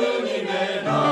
주님의 나.